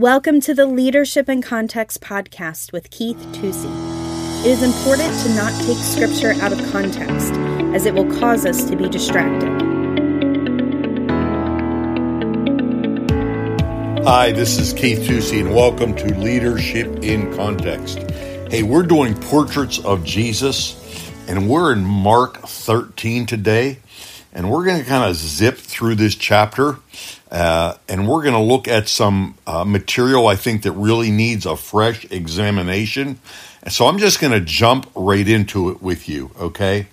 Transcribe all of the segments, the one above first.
Welcome to the Leadership in Context podcast with Keith Tusey. It is important to not take scripture out of context, as it will cause us to be distracted. Hi, this is Keith Tusey, and welcome to Leadership in Context. Hey, we're doing portraits of Jesus, and we're in Mark 13 today, and we're going to kind of zip through this chapter. Uh, and we're going to look at some uh, material I think that really needs a fresh examination. So I'm just going to jump right into it with you, okay?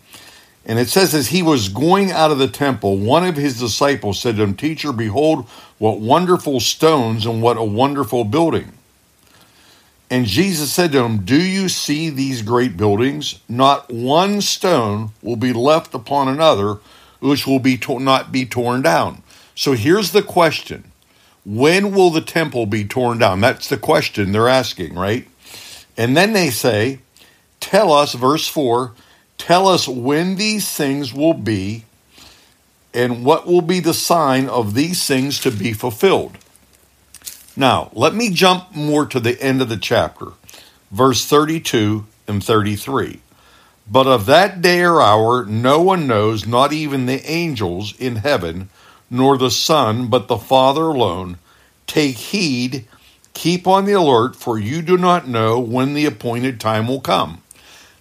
And it says, as he was going out of the temple, one of his disciples said to him, Teacher, behold, what wonderful stones and what a wonderful building. And Jesus said to him, Do you see these great buildings? Not one stone will be left upon another, which will be to- not be torn down. So here's the question When will the temple be torn down? That's the question they're asking, right? And then they say, Tell us, verse 4, tell us when these things will be and what will be the sign of these things to be fulfilled. Now, let me jump more to the end of the chapter, verse 32 and 33. But of that day or hour no one knows, not even the angels in heaven nor the Son, but the Father alone. Take heed, keep on the alert, for you do not know when the appointed time will come.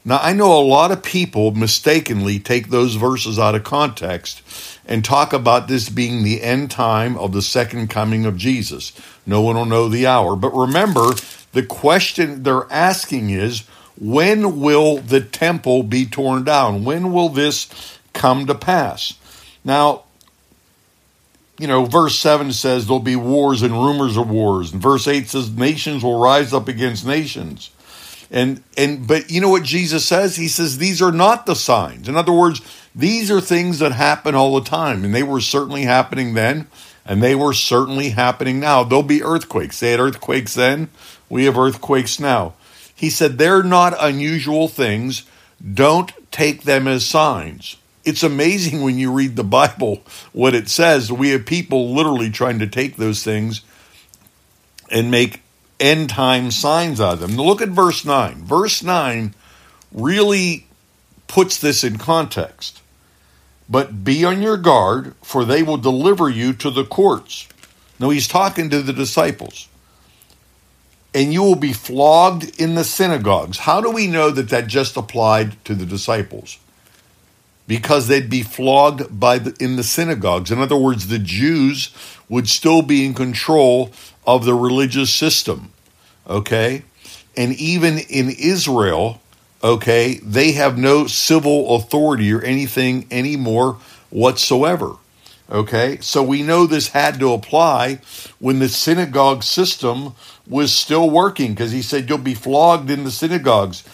Now, I know a lot of people mistakenly take those verses out of context and talk about this being the end time of the second coming of Jesus. No one will know the hour. But remember, the question they're asking is when will the temple be torn down? When will this come to pass? Now, you know, verse 7 says there'll be wars and rumors of wars. And verse 8 says nations will rise up against nations. And and but you know what Jesus says? He says these are not the signs. In other words, these are things that happen all the time and they were certainly happening then and they were certainly happening now. There'll be earthquakes. They had earthquakes then. We have earthquakes now. He said they're not unusual things. Don't take them as signs it's amazing when you read the Bible what it says. We have people literally trying to take those things and make end time signs out of them. Look at verse 9. Verse 9 really puts this in context. But be on your guard, for they will deliver you to the courts. Now he's talking to the disciples. And you will be flogged in the synagogues. How do we know that that just applied to the disciples? because they'd be flogged by the, in the synagogues. In other words, the Jews would still be in control of the religious system. Okay? And even in Israel, okay, they have no civil authority or anything anymore whatsoever. Okay? So we know this had to apply when the synagogue system was still working because he said you'll be flogged in the synagogues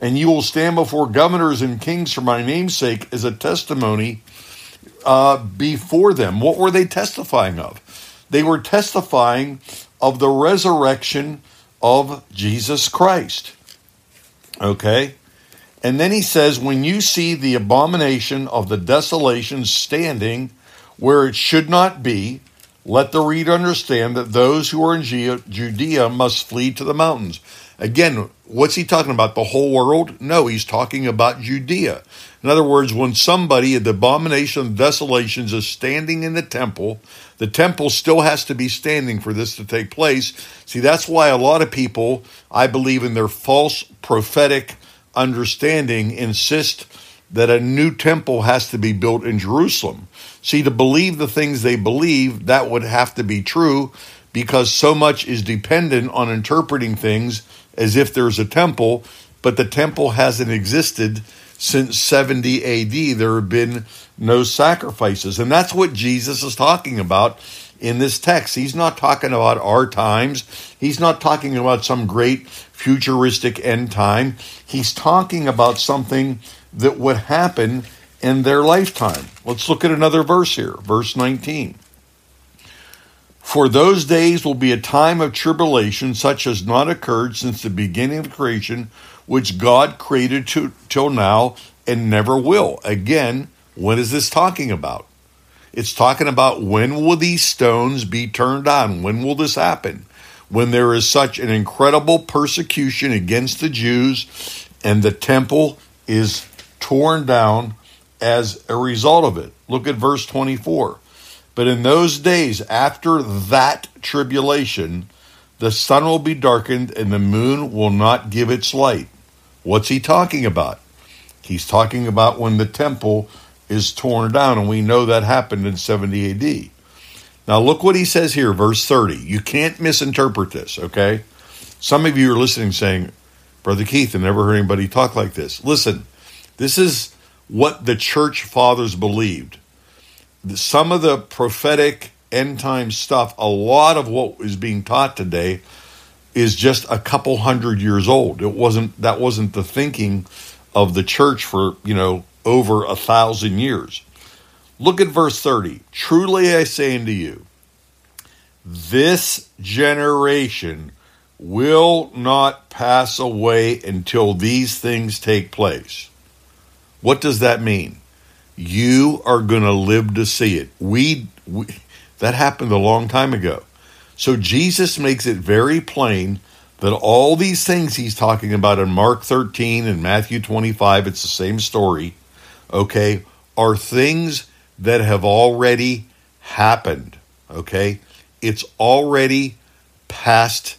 and you will stand before governors and kings for my name's sake as a testimony uh, before them. What were they testifying of? They were testifying of the resurrection of Jesus Christ. Okay? And then he says, When you see the abomination of the desolation standing where it should not be, let the reader understand that those who are in Judea must flee to the mountains. Again, what's he talking about? The whole world? No, he's talking about Judea. In other words, when somebody at the abomination of desolations is standing in the temple, the temple still has to be standing for this to take place. See, that's why a lot of people, I believe, in their false prophetic understanding, insist that a new temple has to be built in Jerusalem. See, to believe the things they believe, that would have to be true because so much is dependent on interpreting things as if there's a temple, but the temple hasn't existed since 70 AD. There have been no sacrifices. And that's what Jesus is talking about in this text. He's not talking about our times, he's not talking about some great futuristic end time. He's talking about something that would happen in their lifetime. Let's look at another verse here, verse 19. For those days will be a time of tribulation such as not occurred since the beginning of creation, which God created to, till now and never will. Again, what is this talking about? It's talking about when will these stones be turned on? When will this happen? when there is such an incredible persecution against the Jews and the temple is torn down as a result of it. Look at verse 24. But in those days after that tribulation, the sun will be darkened and the moon will not give its light. What's he talking about? He's talking about when the temple is torn down, and we know that happened in 70 AD. Now, look what he says here, verse 30. You can't misinterpret this, okay? Some of you are listening saying, Brother Keith, I never heard anybody talk like this. Listen, this is what the church fathers believed. Some of the prophetic end time stuff, a lot of what is being taught today is just a couple hundred years old. It wasn't that wasn't the thinking of the church for, you know, over a thousand years. Look at verse 30. Truly I say unto you, this generation will not pass away until these things take place. What does that mean? You are going to live to see it. We, we that happened a long time ago. So Jesus makes it very plain that all these things he's talking about in Mark 13 and Matthew 25, it's the same story, okay, are things that have already happened, okay? It's already past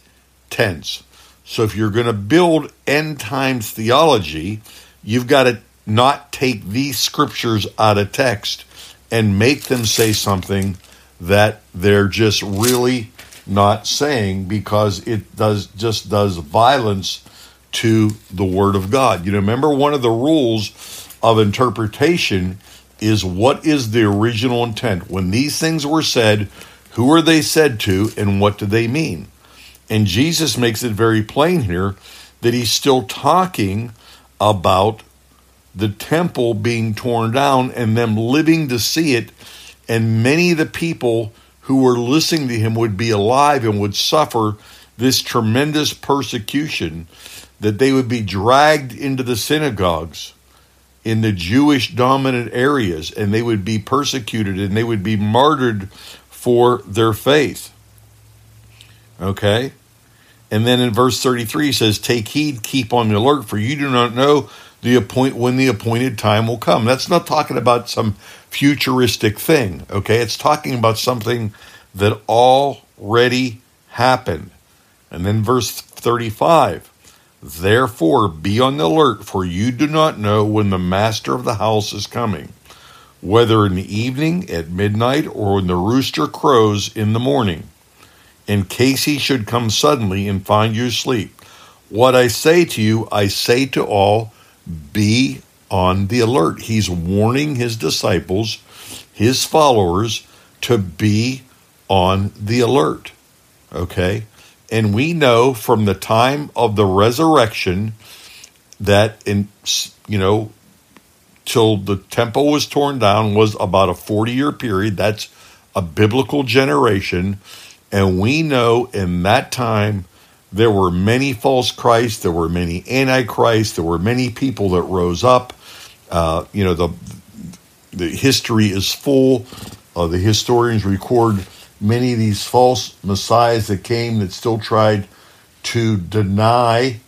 tense. So if you're going to build end times theology, you've got to not take these scriptures out of text and make them say something that they're just really not saying because it does just does violence to the word of God. You know, remember one of the rules of interpretation is what is the original intent? When these things were said, who are they said to and what do they mean? And Jesus makes it very plain here that he's still talking about the temple being torn down and them living to see it and many of the people who were listening to him would be alive and would suffer this tremendous persecution, that they would be dragged into the synagogues in the Jewish dominant areas and they would be persecuted and they would be martyred for their faith. Okay? And then in verse 33 he says, Take heed, keep on the alert, for you do not know the appoint when the appointed time will come. That's not talking about some futuristic thing, okay? It's talking about something that already happened. And then verse 35 Therefore, be on the alert, for you do not know when the master of the house is coming, whether in the evening, at midnight, or when the rooster crows in the morning, in case he should come suddenly and find you asleep. What I say to you, I say to all, be on the alert. He's warning his disciples, his followers, to be on the alert. Okay? And we know from the time of the resurrection that in you know till the temple was torn down was about a 40 year period. That's a biblical generation. And we know in that time there were many false Christs, there were many antichrists, there were many people that rose up. Uh, you know, the the history is full. Uh, the historians record many of these false messiahs that came that still tried to deny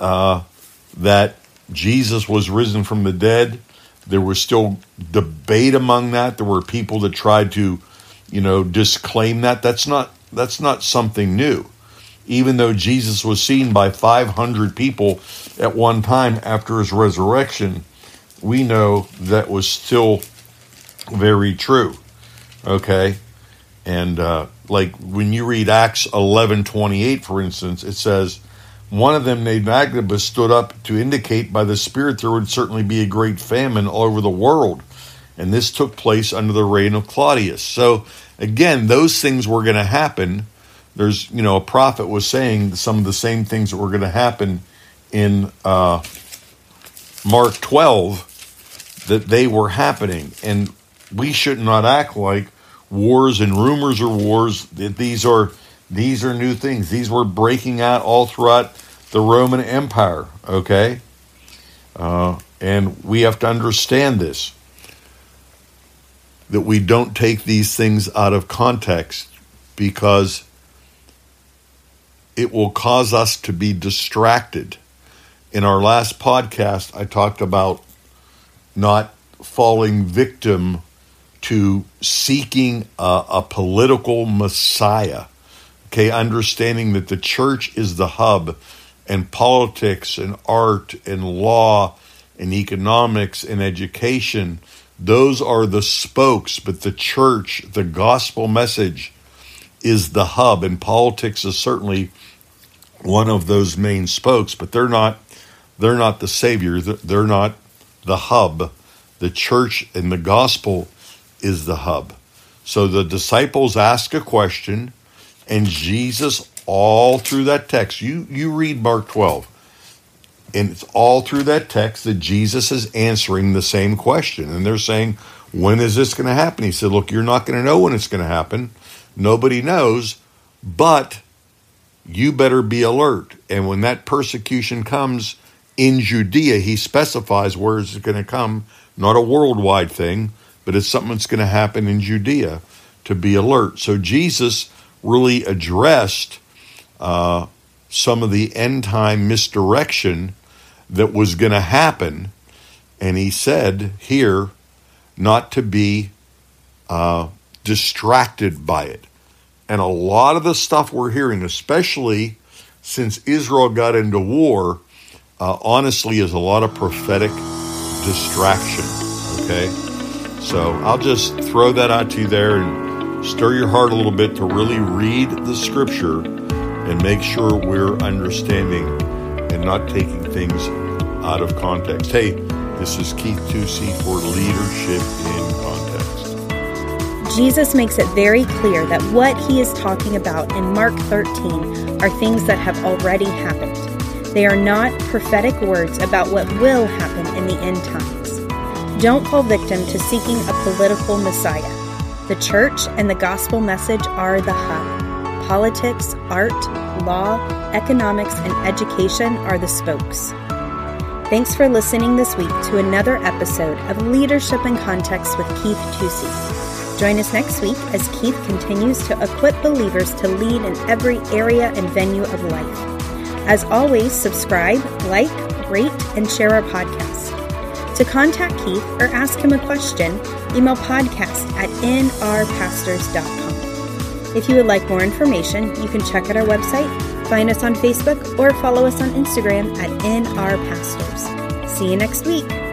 uh, that Jesus was risen from the dead. There was still debate among that. There were people that tried to, you know, disclaim that. That's not that's not something new even though Jesus was seen by 500 people at one time after his resurrection, we know that was still very true. Okay? And uh, like when you read Acts 11 28, for instance, it says, one of them named Agabus stood up to indicate by the Spirit there would certainly be a great famine all over the world. And this took place under the reign of Claudius. So, again, those things were going to happen there's you know a prophet was saying some of the same things that were going to happen in uh, Mark 12 that they were happening, and we should not act like wars and rumors are wars. That these are these are new things. These were breaking out all throughout the Roman Empire. Okay, uh, and we have to understand this that we don't take these things out of context because it will cause us to be distracted. In our last podcast, I talked about not falling victim to seeking a, a political messiah. Okay, understanding that the church is the hub and politics and art and law and economics and education, those are the spokes, but the church, the gospel message, is the hub, and politics is certainly one of those main spokes, but they're not they're not the savior, they're not the hub. The church and the gospel is the hub. So the disciples ask a question, and Jesus, all through that text, you, you read Mark 12, and it's all through that text that Jesus is answering the same question. And they're saying, When is this going to happen? He said, Look, you're not going to know when it's going to happen. Nobody knows, but you better be alert. And when that persecution comes in Judea, he specifies where it's going to come, not a worldwide thing, but it's something that's going to happen in Judea to be alert. So Jesus really addressed uh, some of the end time misdirection that was going to happen. And he said here not to be uh, distracted by it. And a lot of the stuff we're hearing, especially since Israel got into war, uh, honestly, is a lot of prophetic distraction. Okay? So I'll just throw that out to you there and stir your heart a little bit to really read the scripture and make sure we're understanding and not taking things out of context. Hey, this is Keith Tusey for Leadership in Context. Jesus makes it very clear that what he is talking about in Mark 13 are things that have already happened. They are not prophetic words about what will happen in the end times. Don't fall victim to seeking a political messiah. The church and the gospel message are the hub. Politics, art, law, economics, and education are the spokes. Thanks for listening this week to another episode of Leadership in Context with Keith Tusey. Join us next week as Keith continues to equip believers to lead in every area and venue of life. As always, subscribe, like, rate, and share our podcast. To contact Keith or ask him a question, email podcast at nrpastors.com. If you would like more information, you can check out our website, find us on Facebook, or follow us on Instagram at nrpastors. See you next week.